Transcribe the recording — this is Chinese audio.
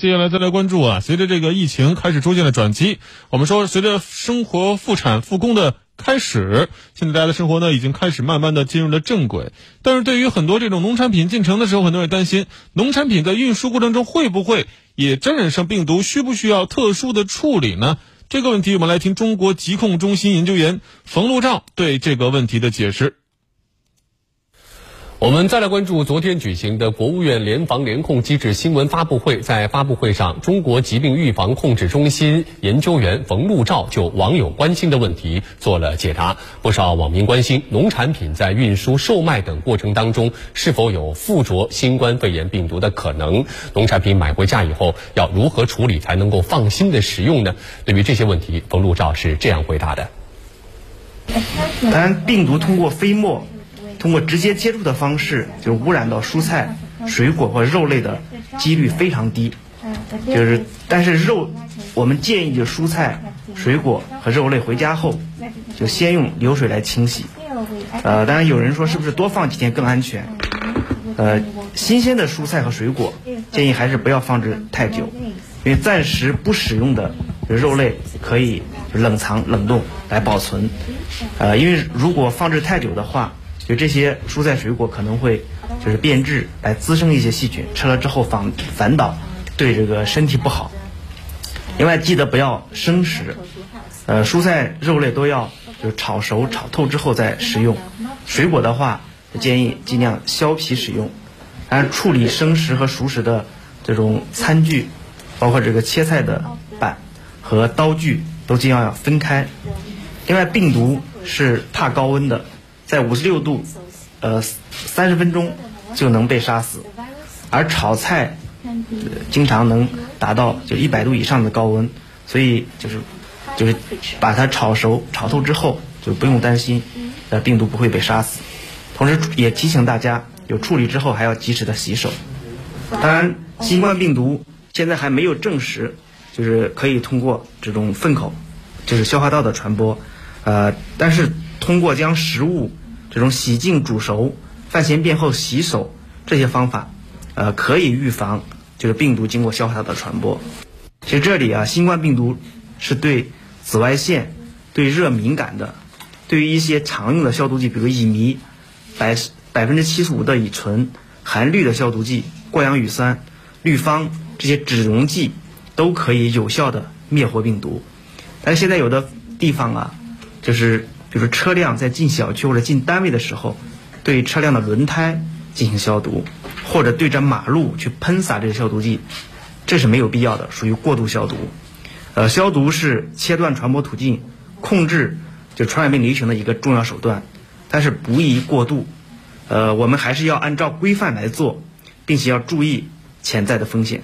接下来再来关注啊，随着这个疫情开始出现了转机，我们说随着生活复产复工的开始，现在大家的生活呢已经开始慢慢的进入了正轨。但是对于很多这种农产品进城的时候，很多人担心农产品在运输过程中会不会也沾染上病毒，需不需要特殊的处理呢？这个问题我们来听中国疾控中心研究员冯路照对这个问题的解释。我们再来关注昨天举行的国务院联防联控机制新闻发布会。在发布会上，中国疾病预防控制中心研究员冯路照就网友关心的问题做了解答。不少网民关心，农产品在运输、售卖等过程当中是否有附着新冠肺炎病毒的可能？农产品买回家以后要如何处理才能够放心的食用呢？对于这些问题，冯路照是这样回答的：当然，病毒通过飞沫。通过直接接触的方式，就污染到蔬菜、水果或肉类的几率非常低。就是，但是肉，我们建议就蔬菜、水果和肉类回家后，就先用流水来清洗。呃，当然有人说是不是多放几天更安全？呃，新鲜的蔬菜和水果建议还是不要放置太久，因为暂时不使用的肉类可以冷藏冷冻来保存。呃，因为如果放置太久的话，就这些蔬菜水果可能会就是变质，来滋生一些细菌，吃了之后反反倒对这个身体不好。另外记得不要生食，呃，蔬菜肉类都要就是炒熟、炒透之后再食用。水果的话，建议尽量削皮使用。当然，处理生食和熟食的这种餐具，包括这个切菜的板和刀具，都尽量要分开。另外，病毒是怕高温的。在五十六度，呃，三十分钟就能被杀死，而炒菜经常能达到就一百度以上的高温，所以就是就是把它炒熟、炒透之后，就不用担心呃病毒不会被杀死。同时也提醒大家，有处理之后还要及时的洗手。当然，新冠病毒现在还没有证实，就是可以通过这种粪口，就是消化道的传播，呃，但是通过将食物这种洗净、煮熟、饭前便后洗手这些方法，呃，可以预防就是病毒经过消化道的传播。其实这里啊，新冠病毒是对紫外线、对热敏感的。对于一些常用的消毒剂，比如乙醚、百百分之七十五的乙醇、含氯的消毒剂、过氧乙酸、氯芳这些脂溶剂，都可以有效的灭活病毒。但是现在有的地方啊，就是。比如车辆在进小区或者进单位的时候，对车辆的轮胎进行消毒，或者对着马路去喷洒这个消毒剂，这是没有必要的，属于过度消毒。呃，消毒是切断传播途径、控制就传染病流行的一个重要手段，但是不宜过度。呃，我们还是要按照规范来做，并且要注意潜在的风险。